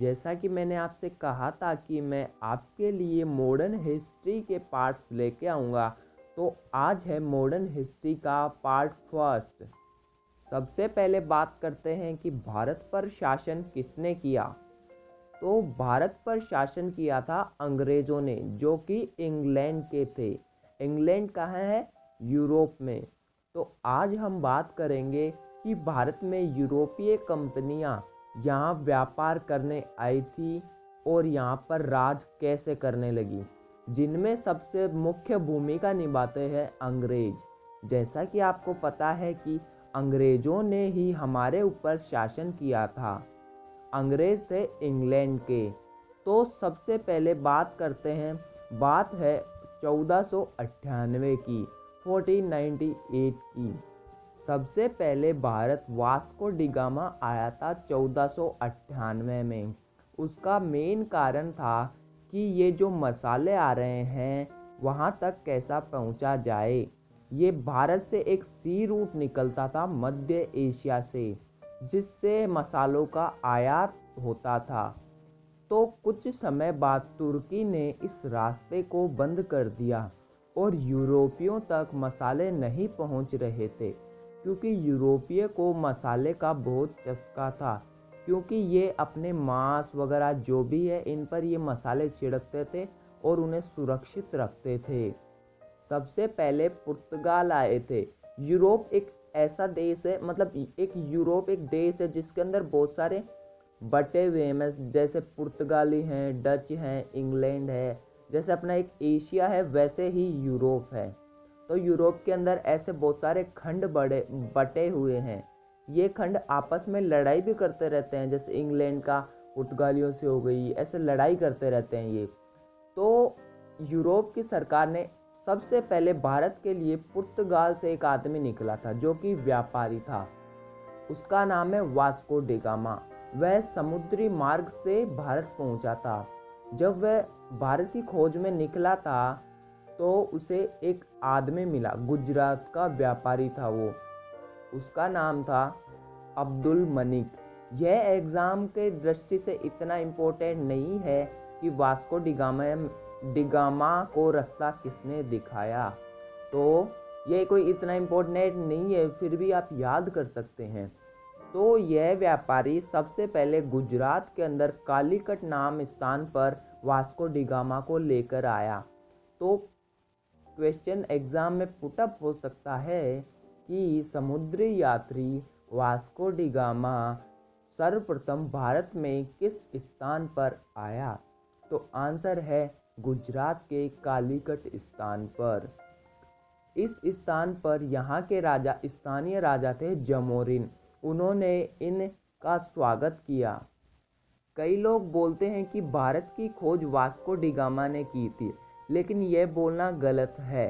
जैसा कि मैंने आपसे कहा था कि मैं आपके लिए मॉडर्न हिस्ट्री के पार्ट्स लेके आऊँगा। तो आज है मॉडर्न हिस्ट्री का पार्ट फ़र्स्ट सबसे पहले बात करते हैं कि भारत पर शासन किसने किया? तो भारत पर शासन किया था अंग्रेज़ों ने, जो कि इंग्लैंड के थे। इंग्लैंड कहाँ है? यूरोप में। तो आज हम बात करेंगे कि भारत में यूरोपीय कंपनियाँ यहाँ व्यापार करने आई थी और यहाँ पर राज कैसे करने लगी। जिनमें सबसे मुख्य भूमिका निभाते हैं अंग्रेज़। जैसा कि आपको पता है कि अंग्रेज़ों ने ही हमारे ऊपर शासन किया था। अंग्रेज़ थे इंग्लैंड के। तो सबसे पहले बात करते हैं। बात है चौदह की 1498 की। सबसे पहले भारत वास्को डिगामा आया था चौदह में। उसका मेन कारण था कि ये जो मसाले आ रहे हैं, वहाँ तक कैसा पहुँचा जाए। ये भारत से एक सी रूट निकलता था मध्य एशिया से, जिससे मसालों का आयात होता था। तो कुछ समय बाद तुर्की ने इस रास्ते को बंद कर दिया और यूरोपियों तक मसाले नहीं पहुँच रहे थे। क्योंकि यूरोपीय को मसाले का बहुत चस्का था, क्योंकि ये अपने मांस वगैरह जो भी है, इन पर ये मसाले छिड़कते थे और उन्हें सुरक्षित रखते थे। सबसे पहले पुर्तगाल आए थे। यूरोप एक ऐसा देश है मतलब एक यूरोप एक देश है जिसके अंदर बहुत सारे बटे हुए हैं। जैसे पुर्तगाली हैं, डच हैं, इंग्लैंड है, जैसे अपना एक एशिया है, वैसे ही यूरोप है। तो यूरोप के अंदर ऐसे बहुत सारे खंड बड़े, बटे हुए हैं। ये खंड आपस में लड़ाई भी करते रहते हैं, जैसे इंग्लैंड का पुर्तगालियों से हो गई, ऐसे लड़ाई करते रहते हैं ये। तो यूरोप की सरकार ने सबसे पहले भारत के लिए पुर्तगाल से एक आदमी निकला था, जो कि व्यापारी था। उसका नाम है वास्को डिगामा वह समुद्री मार्ग से भारत पहुँचा था। जब वह भारत की खोज में निकला था तो उसे एक आदमी मिला। गुजरात का व्यापारी था वो। उसका नाम था अब्दुल मनिक। यह एग्ज़ाम के दृष्टि से इतना इम्पोर्टेंट नहीं है कि वास्को डिगामा डिगामा को रास्ता किसने दिखाया। तो ये कोई इतना इम्पोर्टेंट नहीं है, फिर भी आप याद कर सकते हैं। तो यह व्यापारी सबसे पहले गुजरात के अंदर कालीकट नाम स्थान पर वास्को डिगामा को लेकर आया। तो क्वेश्चन एग्ज़ाम में पुटअप हो सकता है कि समुद्री यात्री वास्को डिगामा सर्वप्रथम भारत में किस स्थान पर आया? तो आंसर है गुजरात के कालीकट स्थान पर। इस स्थान पर यहाँ के राजा, स्थानीय राजा थे जमोरिन। उन्होंने इनका स्वागत किया। कई लोग बोलते हैं कि भारत की खोज वास्को डिगामा ने की थी। लेकिन यह बोलना गलत है,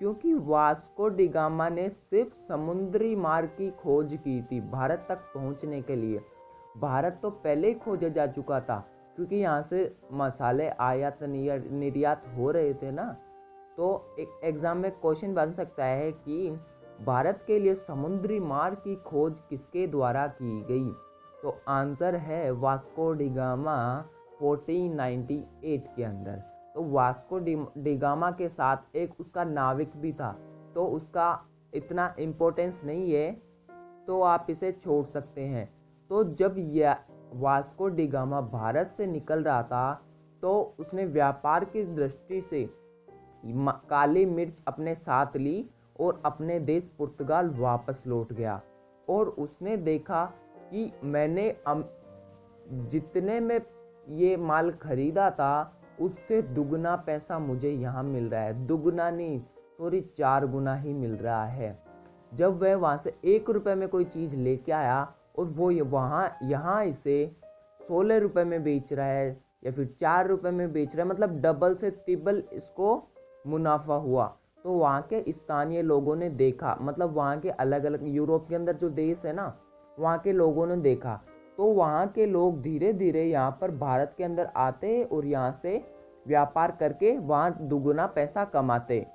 क्योंकि वास्को डिगामा ने सिर्फ़ समुद्री मार्ग की खोज की थी भारत तक पहुँचने के लिए। भारत तो पहले ही खोजा जा चुका था, क्योंकि यहाँ से मसाले आयात निर्यात हो रहे थे ना। तो एक एग्ज़ाम में क्वेश्चन बन सकता है कि भारत के लिए समुद्री मार्ग की खोज किसके द्वारा की गई? तो आंसर है वास्को डिगामा 1498 के अंदर। तो वास्को डिगामा के साथ एक उसका नाविक भी था। तो उसका इतना इम्पोर्टेंस नहीं है तो आप इसे छोड़ सकते हैं। तो जब यह वास्को डिगामा भारत से निकल रहा था तो उसने व्यापार की दृष्टि से काली मिर्च अपने साथ ली और अपने देश पुर्तगाल वापस लौट गया। और उसने देखा कि मैंने जितने में ये माल खरीदा था उससे दुगना पैसा मुझे यहाँ मिल रहा है। दुगना नहीं सॉरी चार गुना ही मिल रहा है। जब वह वहाँ से एक रुपये में कोई चीज़ लेके आया और वो वहाँ, यहाँ इसे सोलह रुपये में बेच रहा है या फिर चार रुपये में बेच रहा है मतलब डबल से तिबल इसको मुनाफा हुआ। तो वहाँ के स्थानीय लोगों ने देखा मतलब वहाँ के अलग अलग यूरोप के अंदर जो देश है ना, वहाँ के लोगों ने देखा। तो वहाँ के लोग धीरे धीरे यहाँ पर भारत के अंदर आते और यहाँ से व्यापार करके वहाँ दुगुना पैसा कमाते।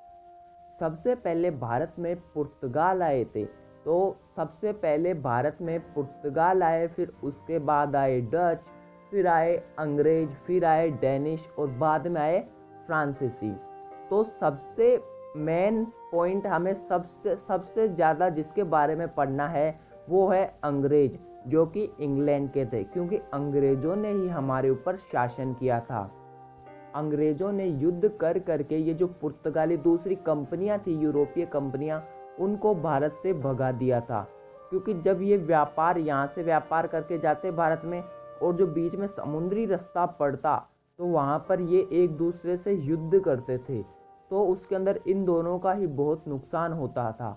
सबसे पहले भारत में पुर्तगाल आए थे। तो सबसे पहले भारत में पुर्तगाल आए, फिर उसके बाद आए डच, फिर आए अंग्रेज़, फिर आए डेनिश और बाद में आए फ्रांसीसी। तो सबसे मेन पॉइंट हमें सबसे सबसे ज़्यादा जिसके बारे में पढ़ना है वो है अंग्रेज़। जो कि इंग्लैंड के थे, क्योंकि अंग्रेज़ों ने ही हमारे ऊपर शासन किया था। अंग्रेज़ों ने युद्ध कर करके ये जो पुर्तगाली दूसरी कंपनियाँ थी, यूरोपीय कंपनियाँ, उनको भारत से भगा दिया था। क्योंकि जब ये व्यापार, यहाँ से व्यापार करके जाते भारत में, और जो बीच में समुद्री रास्ता पड़ता तो वहाँ पर ये एक दूसरे से युद्ध करते थे। तो उसके अंदर इन दोनों का ही बहुत नुकसान होता था।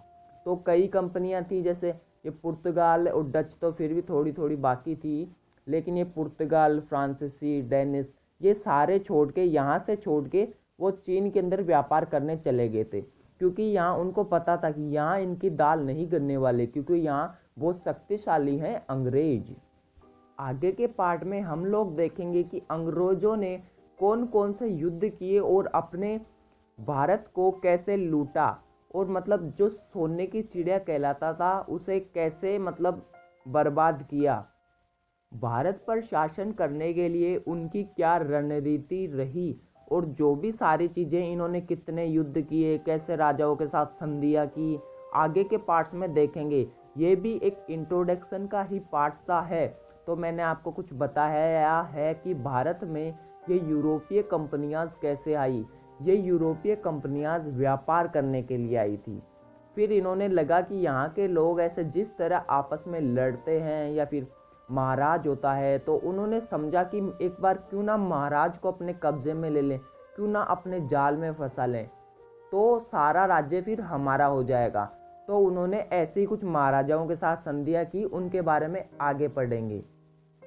तो कई कंपनियाँ थी, जैसे ये पुर्तगाल और डच तो फिर भी थोड़ी थोड़ी बाकी थी, लेकिन ये पुर्तगाल, फ्रांसीसी, डेनिस, ये सारे छोड़ के, यहाँ से छोड़ के, वो चीन के अंदर व्यापार करने चले गए थे। क्योंकि यहाँ उनको पता था कि यहाँ इनकी दाल नहीं गिरने वाले, क्योंकि यहाँ बहुत शक्तिशाली हैं अंग्रेज़। आगे के पार्ट में हम लोग देखेंगे कि अंग्रेज़ों ने कौन कौन से युद्ध किए और अपने भारत को कैसे लूटा। और मतलब जो सोने की चिड़िया कहलाता था, उसे कैसे मतलब बर्बाद किया? भारत पर शासन करने के लिए उनकी क्या रणनीति रही? और जो भी सारी चीज़ें इन्होंने कितने युद्ध किए, कैसे राजाओं के साथ संधियाँ की, आगे के पार्ट्स में देखेंगे। ये भी एक इंट्रोडक्शन का ही पार्ट सा है। तो मैंने आपको कुछ बताया है कि भारत में ये यूरोपीय कंपनियाँ कैसे आई? ये यूरोपीय कंपनियाँ व्यापार करने के लिए आई थी। फिर इन्होंने लगा कि यहाँ के लोग ऐसे जिस तरह आपस में लड़ते हैं या फिर महाराज होता है तो उन्होंने समझा कि एक बार क्यों ना महाराज को अपने कब्जे में ले लें, क्यों ना अपने जाल में फंसा लें। तो सारा राज्य फिर हमारा हो जाएगा। तो उन्होंने ऐसे ही कुछ महाराजाओं के साथ संधियाँ की, उनके बारे में आगे पढ़ेंगे